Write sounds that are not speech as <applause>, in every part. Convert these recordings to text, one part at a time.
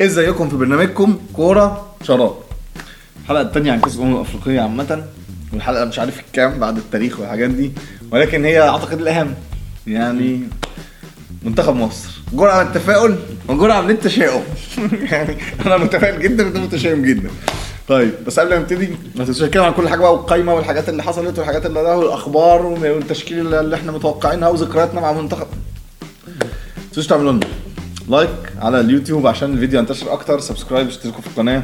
ازيكم في برنامجكم كورة شراب. الحلقة الثانية عن كأس الأمم الأفريقية عامة والحلقة مش عارف الكام بعد التاريخ والحاجات دي ولكن هي أعتقد الأهم. يعني منتخب مصر. جرعه من التفاؤل وجرعه من التشاؤم <laughs> يعني أنا متفائل جدا وأنت متشائم جدا. طيب بس قبل ما نبتدي ما تنسوش نتكلم عن كل حاجة بقى والقايمة والحاجات اللي حصلت والحاجات اللي والأخبار والتشكيل اللي إحنا متوقعينها وذكرياتنا مع المنتخب. ما تنسوش تعملوا لنا. like على اليوتيوب عشان الفيديو ينتشر أكتر subscribe اشتركوا في القناة.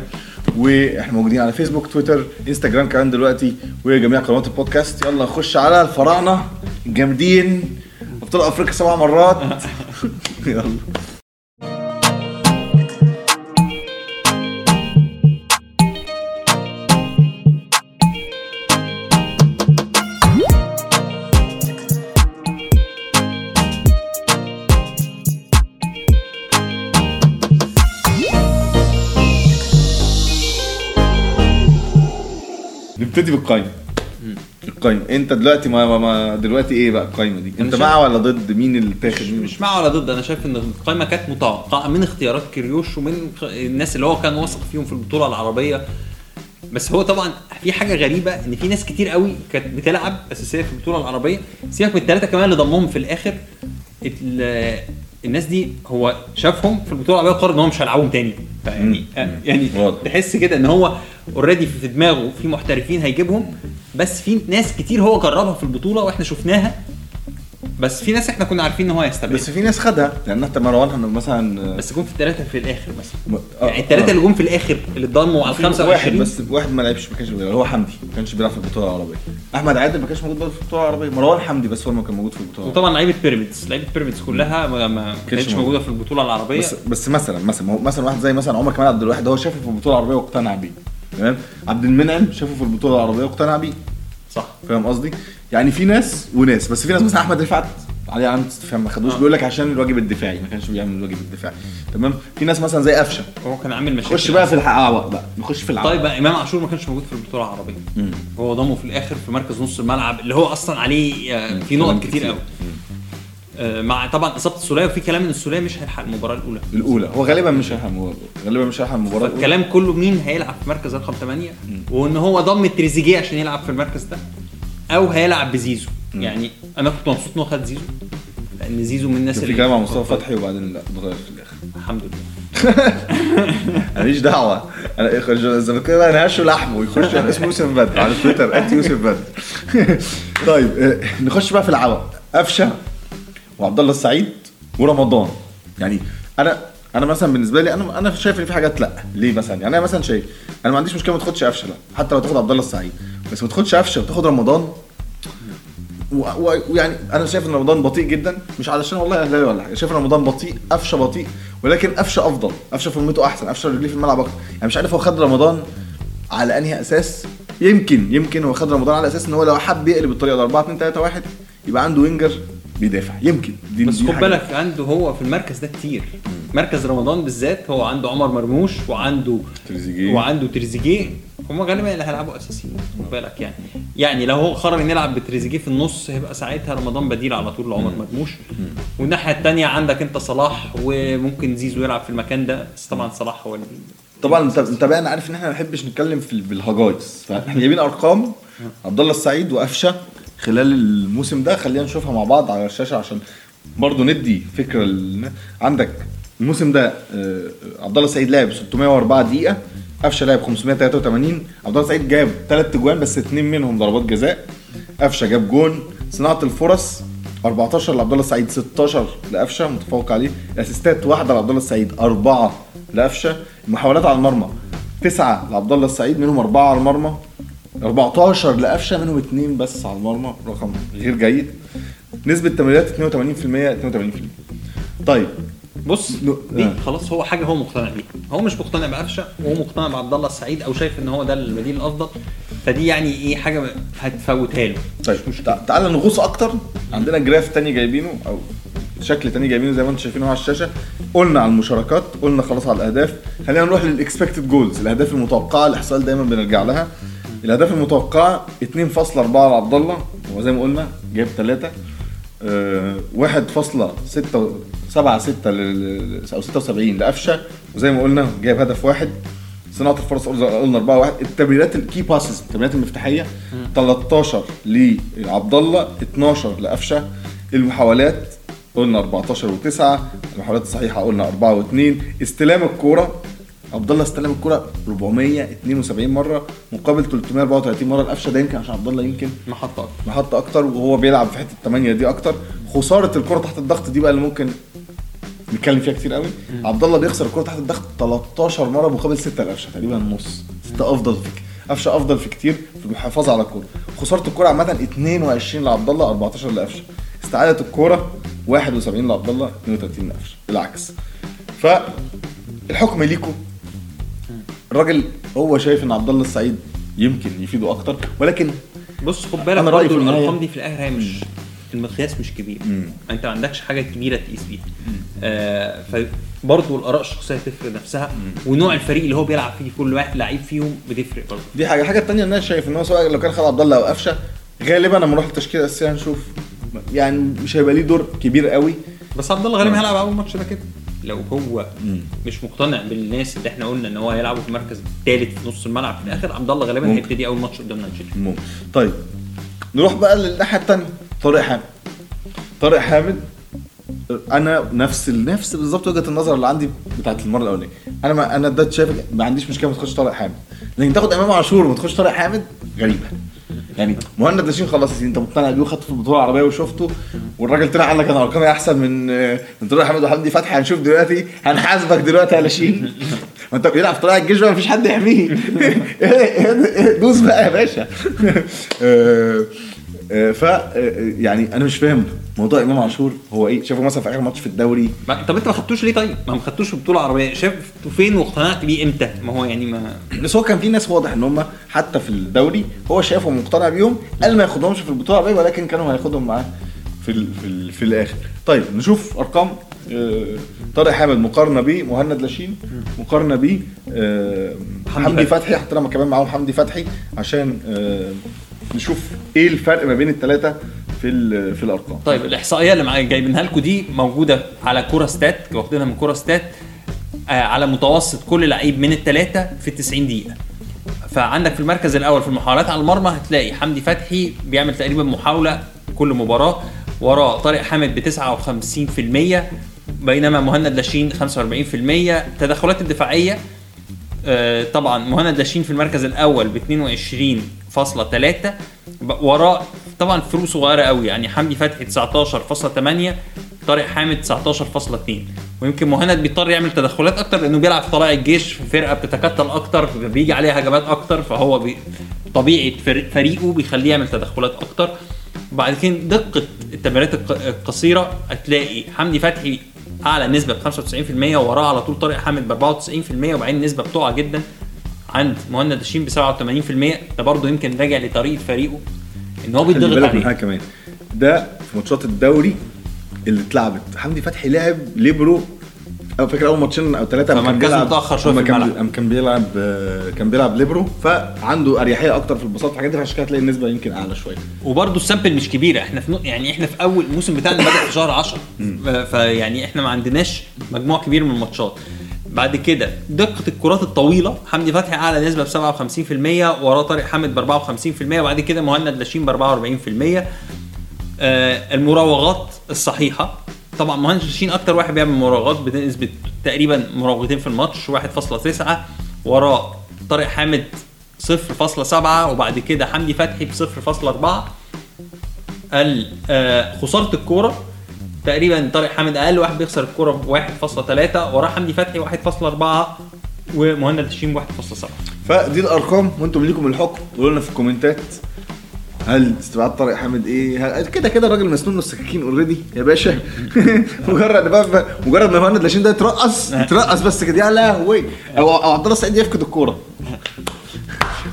وإحنا موجودين على فيسبوك تويتر انستجرام كمان دلوقتي. وجميع قنوات البودكاست يلا نخش على الفراعنة. الجامدين أبطال أفريقيا سبع مرات. <laughs> يلا. نبتدي بالقايمة. القايمة. انت دلوقتي ما, ما- دلوقتي إيه بقى القايمة دي؟ انت مع ولا ضد؟ مين اللي تاخد؟ مين مش مع ولا ضد. أنا شايف إن القائمه كانت متوقعة من اختيارات كريوش ومن الناس اللي هو كان واثق فيهم في البطولة العربية. بس هو طبعا في حاجة غريبة إن في ناس كتير قوي كانت بتلعب أساسية في البطولة العربية. سيبك من الثلاثه كمان اللي ضمهم في الآخر. ال- الناس دي هو شافهم في البطولة العربية وقرر إن هو مش هيلعبهم تاني. يعني يعني. تحس كده إن هو اوريدي في دماغه في محترفين هيجيبهم بس في ناس كتير هو جربها في البطولة وإحنا شفناها بس في ناس إحنا كنا عارفين إن هو هيستبعد بس في ناس خدها لأن انت مروان مثلا بس جم في الثلاثه في الآخر مثلا. آه، يعني الثلاثه آه. اللي جم في الآخر اللي اتضموا على ال واحد 25 بس واحد ما لعبش ما كانش بيلعب. هو حمدي ما كانش بيلعب في البطولة العربية. أحمد عادل ما كانش موجود برضه في البطولة العربية. مروان حمدي بس هو اللي كان موجود في البطولة. وطبعا لعيبة بيراميدز لعيبة بيراميدز كلها ما, كانتش موجود. موجودة في البطولة العربية. بس بس مثلا مثلا مثلا واحد زي مثلا عمر كمال عبد الواحد هو شافه في البطولة العربية واقتنع بيه. تمام؟ عبد المنعم شافه في البطولة العربية واقتنع بيه. صح. فاهم قصدي؟ يعني في ناس وناس بس في ناس مثلا أحمد رفعت عليه علامه استفهام ما خدوش آه. بيقول لك عشان الواجب الدفاعي ما كانش بيعمل الواجب الدفاعي. تمام؟ في ناس مثلا زي قفشة. هو كان عامل مشاكل. خش بقى في العوق بقى. نخش في العوق طيب بقى إمام عاشور ما كانش موجود في البطولة العربية. هو ضمه في الآخر في مركز نص الملعب اللي هو أصلا عليه آه، في نقط كتير كتير. قوي آه، مع طبعا إصابة السولية وفي كلام إن السولية مش هيلحق المباراة الأولى. الأولى. هو غالبا مش هيلحق غالبا مش هيلحق المباراة الأولى. فالكلام كله مين هيلعب في مركز رقم 8 وإن هو ضم تريزيجيه عشان يلعب في المركز ده أو هيلعب بزيزو. يعني أنا كنت مبسوط إن هو خد زيزو لأن زيزو من الناس كان في اللي كلام مع مصطفى فتحي وبعدين لا اتغير في الآخر. الحمد لله. <laughs> ماليش دعوة. أنا يخرج الزمالكاوي بقى نهشه لحمه يخش على اسمه يوسف بدر على تويتر يوسف بدر. <laughs> طيب آه، نخش بقى في العوق قفشة وعبد الله السعيد ورمضان. يعني أنا أنا مثلا بالنسبة لي أنا أنا شايف إن في حاجات لأ. ليه مثلا؟ يعني أنا مثلا شايف أنا ما عنديش مشكلة ما تاخدش قفشة لا حتى لو تاخد عبد الله السعيد. بس ما تاخدش قفشة وتاخد رمضان. و- و- ويعني أنا شايف إن رمضان بطيء جدا. مش علشان والله أهلاوي ولا حاجة. شايف إن رمضان بطيء قفشة بطيء ولكن قفشة أفضل. قفشة فورمته أحسن قفشة رجليه في الملعب أكتر. يعني مش عارف هو خد رمضان على أنهي أساس. يمكن يمكن هو خد رمضان على أساس إن هو لو حب يقلب الطريقة ده. 4 2 3 1 يبقى عنده وينجر. بيدافع. يمكن. دي بس خد. بالك عنده هو في المركز ده كتير. مركز رمضان بالذات هو عنده عمر مرموش وعنده تريزيجيه. وعنده تريزيجيه. هم غالبا اللي هيلعبوا اساسيين خد بالك يعني. يعني لو هو قرر يلعب بتريزيجيه في النص هيبقى ساعتها رمضان بديل على طول لعمر مرموش. والناحية الثانية عندك أنت صلاح وممكن زيزو يلعب في المكان ده. بس طبعا صلاح هو اللي طبعا انت أنت بقى أنا عارف إن إحنا ما بنحبش نتكلم في بالهجايز. فإحنا جايبين أرقام. عبد الله السعيد وقفشة. خلال الموسم ده خلينا نشوفها مع بعض على الشاشة عشان برضو ندي فكرة للناس. عندك الموسم ده آه، عبد الله السعيد لعب 604 دقيقة قفشة لعب 583 عبد الله السعيد جاب ثلاث اجوان بس اثنين منهم ضربات جزاء. قفشة جاب جون. صناعة الفرص 14 لعبد الله السعيد 16 لقفشة متفوق عليه. الاسيستات واحدة لعبد الله السعيد أربعة لقفشة. المحاولات على المرمى تسعة لعبد الله السعيد منهم أربعة على المرمى. 14 لقفشه منهم اثنين بس على المرمى رقم غير جيد. نسبة تمريرات 82% 82% طيب بص دي آه. خلاص هو حاجة هو مقتنع بيها. هو مش مقتنع بقفشة وهو مقتنع بعبد الله السعيد أو شايف إن هو ده البديل الأفضل. فدي يعني إيه حاجة هتفوتها له. طيب تع- تعالى نغوص أكتر. عندنا graph تاني جايبينه أو شكل تاني جايبينه زي ما أنتم شايفينه على الشاشة. قلنا على المشاركات قلنا خلاص على الأهداف. خلينا نروح لل expected goals الأهداف المتوقعة الاحصائيات دايما بنرجع لها. الاهداف المتوقعه 2.4 لعبد الله. هو زي ما قلنا جايب 3 آه، 1.6 7 6 أو 76 لقفشة. وزي ما قلنا جايب هدف واحد. صناعة الفرص قلنا 4 1 التمريرات ال key passes التمريرات المفتاحية. 13 لعبد الله 12 لقفشة. المحاولات قلنا 14 و9 المحاولات الصحيحة قلنا 4 و2 استلام الكورة عبد الله استلم الكوره 472 مرة مقابل 334 مرة القفشه ده يمكن عشان عبد الله يمكن محطات محط أكتر وهو بيلعب في حتة الثمانيه دي أكتر. خسارة الكرة تحت الضغط دي بقى اللي ممكن نتكلم فيها كتير قوي. عبد الله بيخسر الكرة تحت الضغط 13 مرة مقابل 6 القفشه تقريبا نص. 6 أفضل في قفشة أفضل في كتير في المحافظه على الكوره خسارة الكوره عامة 22 لعبد الله 14 لقفشة. استعادة الكوره 71 لعبد الله 32 لقفشة. بالعكس. فالحكم ليكم الراجل هو شايف إن عبد الله السعيد يمكن يفيده أكتر ولكن بص خد بالك رأيي برضه في الأرقام دي في الآخر هي مش المقياس مش كبير. مم. أنت ما عندكش حاجة كبيرة تقيس بيها. آه فبرضه الآراء الشخصية تفرق نفسها ونوع الفريق اللي هو بيلعب فيه كل واحد لعيب فيهم بتفرق برضه. دي حاجة. الحاجة الثانية الناس شايف إن هو سواء لو كان خد عبد الله أو قفشة غالبا لما نروح التشكيله الأساسية هنشوف يعني مش هيبقى ليه دور كبير قوي. بس عبد الله غالبا هيلعب أول ماتش ده كده. لو هو مش مقتنع بالناس اللي إحنا قلنا إن هو هيلعبوا في المركز الثالث في نص الملعب في الآخر عبد الله غالبا. هيبتدي أول ماتش قدام مانشستر. طيب نروح بقى للناحية الثانية طارق حامد. طارق حامد أنا نفس نفس بالظبط وجهة النظر اللي عندي بتاعت المرة الأولانية. أنا ما أنا ده شايف ما عنديش مشكلة ما تخش طارق حامد. لكن تاخد إمام عاشور وما تخش طارق حامد غريبة. يعني مهند لاشين خلاص أنت مقتنع بيه وخدته في البطولة العربية وشفته. والراجل طلع قال لك أنا أرقامي أحسن من من طارق حامد وحمدي فتحي. هنشوف دلوقتي هنحاسبك دلوقتي يا لاشين ما أنت بيلعب في طلائع الجيش بقى مفيش حد يحميه. <laughs> دوس بقى يا باشا. <laughs> آه، آه، ف آه، يعني أنا مش فاهم موضوع إمام عاشور. هو إيه؟ شايفه مثلا في آخر ماتش في الدوري. ما- طب أنت ما خدتوش ليه طيب؟ ما ما خدتوش بطولة عربية. شايفه فين واقتنعت بيه إمتى؟ ما هو يعني ما <clears throat> بس هو كان في ناس واضح إن هم حتى في الدوري هو شايفهم مقتنع بيهم قال ما ياخدهمش في البطولة العربية ولكن كانوا هياخدهم معاه. في ال في, ال في الآخر. طيب نشوف أرقام آه، طارق حامد مقارنة بيه مهند لاشين مقارنة بيه آه، حمدي فتحي. حطينا كمان معاهم حمدي فتحي عشان آه، نشوف إيه الفرق ما بين الثلاثه في في الأرقام. طيب الإحصائية اللي معايا جايبينها لكم دي موجودة على كورة ستات واخدينها من كورة ستات على متوسط كل لعيب من الثلاثه في 90 دقيقة. فعندك في المركز الأول في المحاولات على المرمى هتلاقي حمدي فتحي بيعمل تقريبا محاولة كل مباراة. وراه طارق حامد ب 59% بينما مهند لاشين 45% التدخلات الدفاعية آه، طبعا مهند لاشين في المركز الأول ب 22.3 ب- وراه طبعا فروق صغيرة قوي يعني حمدي فتحي 19.8 طارق حامد 19.2 ويمكن مهند بيضطر يعمل تدخلات أكتر لأنه بيلعب في طلائع الجيش في فرقة بتتكتل أكتر بيجي عليها هجمات أكتر فهو بي طبيعه فريق- فريقه بيخليه يعمل تدخلات أكتر. وبعد كده دقة التمريرات الق- القصيرة هتلاقي حمدي فتحي أعلى نسبة ب 95% وراه على طول طارق حامد ب 94% وبعدين النسبة بتقع جدا عند مهند لاشين ب 87% ده برضه يمكن راجع لطريقة فريقه إن هو من عليه. حاجة كمان. ده في ماتشات الدوري اللي اتلعبت. حمدي فتحي لعب ليبرو أو فاكر أول ماتشين أو ثلاثة فمركزه متأخر شوية في كان الملعب. أما كان بيلعب آه، كان بيلعب ليبرو فعنده أريحية أكتر في الباصات الحاجات دي فعشان كده هتلاقي النسبة يمكن أعلى شوية. وبرضه ال sample مش كبيرة. إحنا في نو... يعني إحنا في أول الموسم بتاعنا بدأ في شهر 10 ف- فيعني إحنا ما عندناش مجموع كبير من الماتشات. بعد كده دقة الكرات الطويلة. حمدي فتحي أعلى نسبة ب 57% وراه طارق حامد ب 54% وبعد كده مهند لاشين ب 44% آه المراوغات الصحيحة. طبعا مهند لاشين أكتر واحد بيعمل مراوغات بنسبه تقريبا مراوغتين في الماتش 1.9 وراه طارق حامد 0.7 وبعد كده حمدي فتحي ب 0.4 ال- آه، خسارة الكورة تقريبا طارق حامد أقل واحد بيخسر الكورة ب 1.3 وراه حمدي فتحي 1.4 ومهند لاشين 1.7 فدي الأرقام وأنتم ليكم الحكم قولوا لنا في ال comments. هل استبعاد طارق حامد إيه؟ كده كده الراجل مسنون السكاكين already يا باشا. <laughs> مجرد بقى مجرد ما مهند لاشين ده يترقص يترقص بس كده. يا لهوي. أو أو عبد الله السعيد يفقد الكورة.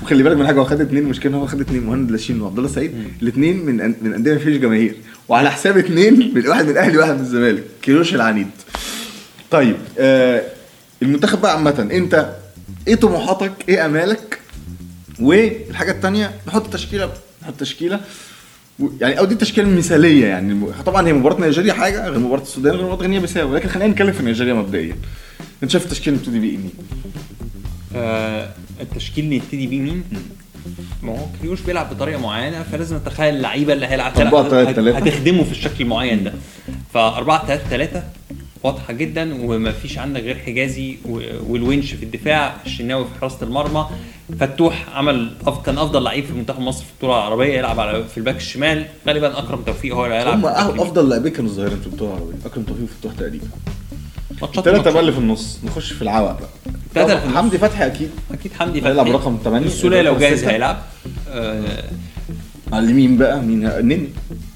وخلي بالك من حاجة هو خد اثنين المشكلة هو خد اثنين مهند لاشين وعبد الله السعيد الاثنين من من أندية ما فيش جماهير. وعلى حساب اثنين من واحد من الاهلي وواحد من الزمالك. كيروش العنيد. طيب آه المنتخب بقى عامة. أنت إيه طموحاتك؟ إيه آمالك؟ والحاجة التانية؟ نحط تشكيلة و- يعني أو دي التشكيلة المثالية يعني طبعا هي مباراة نيجيريا حاجة غير مباراة السودان غير مباراة غينيا بيساو ولكن خلينا نتكلم في نيجيريا مبدئيا أنت شايف التشكيله بتبتدي بيه مين؟ آه التشكيل اللي يبتدي بيه مين؟ ما هو كريوش بيلعب بطريقة معينة فلازم نتخيل اللعيبة اللي هيلعب. هتخدمه في الشكل المعين ده ف 4 3 3 واضحة جدا وما فيش عندك غير حجازي والونش في الدفاع الشناوي في حراسة المرمى فتوح عمل كان أفضل لعيب في منتخب مصر في البطوله العربيه يلعب على في الباك الشمال غالبا أكرم توفيق هو اللي هيلعب هم اليمين. أفضل لاعبين كانوا ظاهرين في البطوله العربيه أكرم توفيق وفتوح تقريبا ماتشات. بقى اللي في النص نخش في العوق بقى النص. حمدي فتحي أكيد أكيد حمدي هيلعب فتحي. رقم تمانية. السولية لو جاهز. هيلعب آه على اليمين بقى مين النني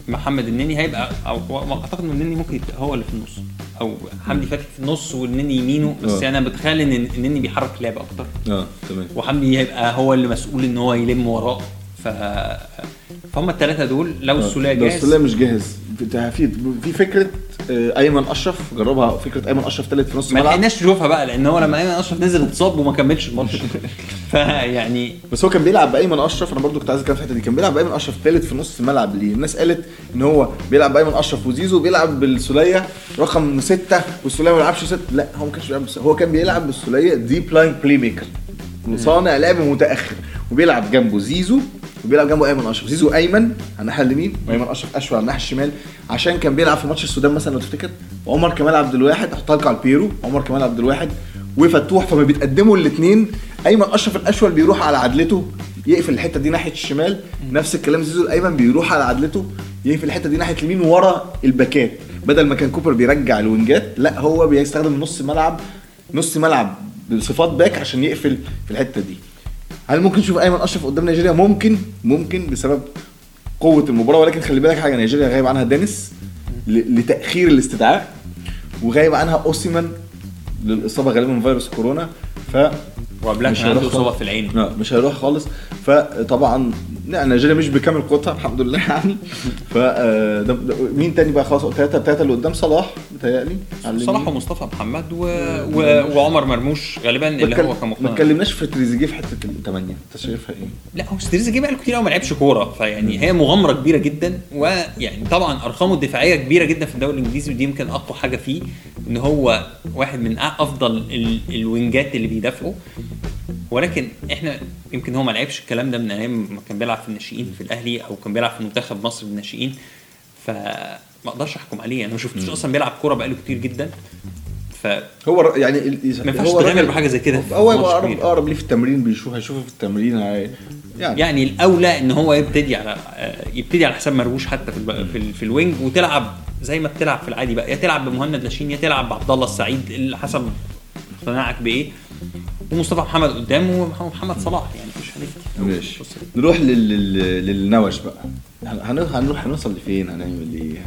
محمد النني هيبقى أو أعتقد إن النني ممكن هو اللي في النص أو حمدي فتحي في النص والنني يمينه بس آه. أنا بتخيل إن النني بيحرك لعب أكتر. آه تمام. وحمدي هيبقى هو اللي مسؤول إن هو يلم وراه. ف فهم الثلاثه دول لو السوليه لو جاهز. السوليه مش جاهز. في في فكرة آه، أيمن أشرف جربها. فكرة أيمن أشرف ثالث في نص ما الملعب. لحقناش نشوفها بقى لأن هو لما أيمن أشرف نزل اتصاب وما كملش الماتش. <laughs> فيعني بس هو كان بيلعب بأيمن أشرف. أنا برضو كنت عايز أتكلم في الحتة دي. كان بيلعب بأيمن أشرف ثالث في نص الملعب ليه؟ الناس قالت إن هو بيلعب بأيمن أشرف وزيزو بيلعب بالسولية رقم ستة والسولية ما بيلعبش ست. لا هو ما كانش بيلعب. هو كان بيلعب بالسولية deep line playmaker صانع لعب متأخر. وبيلعب جنبه زيزو وبيلعب جنبه أيمن أشرف. زيزو أيمن على الناحية اليمين وأيمن أشرف أشول على الناحية الشمال. عشان كان بيلعب في ماتش السودان مثلا لو تفتكر. وعمر كمال عبد الواحد احطها لك على البيرو. عمر كمال عبد الواحد وفتوح فما بيتقدموا الاثنين أيمن أشرف الأشول بيروح على عدلته يقفل الحتة دي ناحية الشمال. نفس الكلام زيزو الأيمن بيروح على عدلته يقفل الحتة دي ناحية اليمين ورا الباكات. بدل ما كان كوبر بيرجع الوينجات لا هو بيستخدم نص ملعب نص ملعب بصفات باك عشان يقفل في الحتة دي. هل ممكن نشوف أيمن أشرف قدام نيجيريا؟ ممكن ممكن بسبب قوة المباراة ولكن خلي بالك حاجة نيجيريا غايب عنها دينيس ل- لتأخير الاستدعاء وغايب عنها اوسيمان للإصابة غالبا من فيروس كورونا ف وقبلها مش كان عنده اصابه. في العين. لا مش هيروح خالص. فطبعا لا نيجيريا مش بكامل قوتها الحمد لله <laughs> يعني. ف آه، مين تاني بقى؟ خلاص ثلاثة ثلاثة اللي قدام صلاح متهيألي. صلاح ومصطفى محمد و... و... وعمر مرموش غالبا ما اللي اتكل- هو كان ما مقنع اتكلمناش في تريزيجيه في حتة الثمانيه أنت شايفها إيه؟ لا هو ستريزيجيه بقى له كتير قوي ما لعبش كورة. فيعني هي مغامرة كبيرة جدا ويعني طبعا أرقامه الدفاعية كبيرة جدا في الدوري الإنجليزي ودي يمكن أقوى حاجة فيه إن هو واحد من أفضل ال... الوينجات اللي بيدافعوا. ولكن إحنا يمكن هو ما لعبش الكلام ده من أيام ما كان بيلعب في الناشئين في الأهلي أو كان بيلعب في منتخب مصر بالناشئين فما أقدرش أحكم عليه. أنا ما شفتوش أصلا بيلعب كورة بقاله كتير جدا ف هو يعني ما ينفعش تغامر بحاجة زي كده هو يبقى أقرب. أقرب ليه في التمرين بيشوف هيشوفه في التمرين هي- يعني يعني الأولى إن هو يبتدي على آه، يبتدي على حساب مرموش حتى في في, ال- في ال wing وتلعب زي ما بتلعب في العادي بقى. يا تلعب بمهند لاشين يا تلعب بعبد الله السعيد اللي حسب اقتناعك بإيه. ومصطفى محمد قدامه ومحمد صلاح يعني مش هنفتي ماشي. نروح لل... لل... للتوقعات بقى. هن... هنروح هنوصل لفين؟ هنعمل إيه؟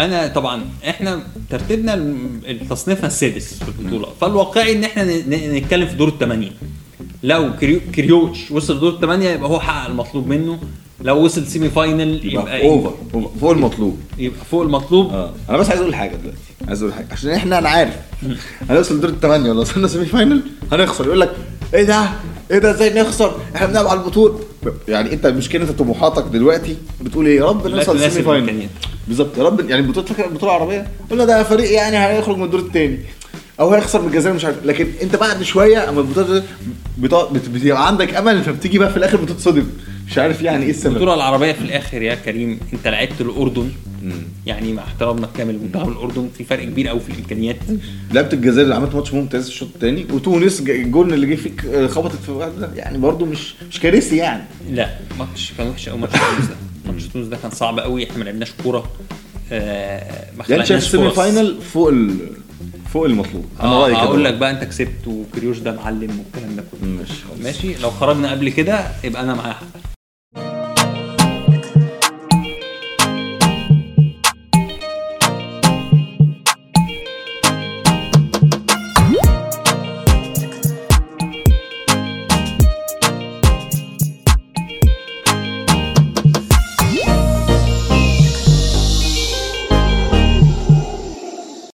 أنا طبعا إحنا ترتيبنا تصنيفنا السادس في البطولة. فالواقعي إن إحنا نتكلم في دور الثمانيه لو كيرو كيروش وصل دور الثمانيه يبقى هو حقق المطلوب منه. لو وصل semi-final يبقى يبقى over over. فوق المطلوب. يبقى فوق المطلوب. آه. أنا بس عايز أقول حاجة دلوقتي. عايز أقول حاجة. عشان إحنا أنا عارف. هنوصل دور الثمانيه ولا وصلنا semi-final هنخسر. يقول لك إيه ده؟ إيه ده؟ إزاي نخسر؟ إحنا بنلعب على البطوله يعني أنت المشكلة أنت طموحاتك دلوقتي بتقول إيه؟ يا رب نوصل سيمي فاينل. بالظبط. يا رب يعني بطوله فاكر البطولة العربية؟ قلنا ده فريق يعني هيخرج من الدور الثاني أو هيخسر من الجزائر مش عارف. لكن أنت بعد شوية أما البطولة بتبقى عندك أمل فبتيجي بقى في الآخر بتتصدم مش عارف يعني إيه السبب. البطولة العربية في الآخر يا كريم أنت لعبت الأردن. يعني مع احترامنا الكامل لمنتخب الأردن في فرق كبير قوي في الإمكانيات. لعبت الجزائر اللي عملت ماتش ممتاز الشوط الثاني وتونس الجول اللي جه فيك آه، خبطت في واحد ده يعني برضه مش مش كارثي يعني. لا ماتش كان وحش قوي ماتش تونس ده. ماتش تونس ده كان صعب قوي إحنا ما لعبناش كورة. آه ما يعني شايف ال semi. final فوق ال... فوق المطلوب. أنا آه رأيي كده. أقول لك بقى أنت كسبت وكيروش ده معلم والكلام ده كله. ماشي ماشي لو خرجنا قبل كده يبقى أنا معايا حق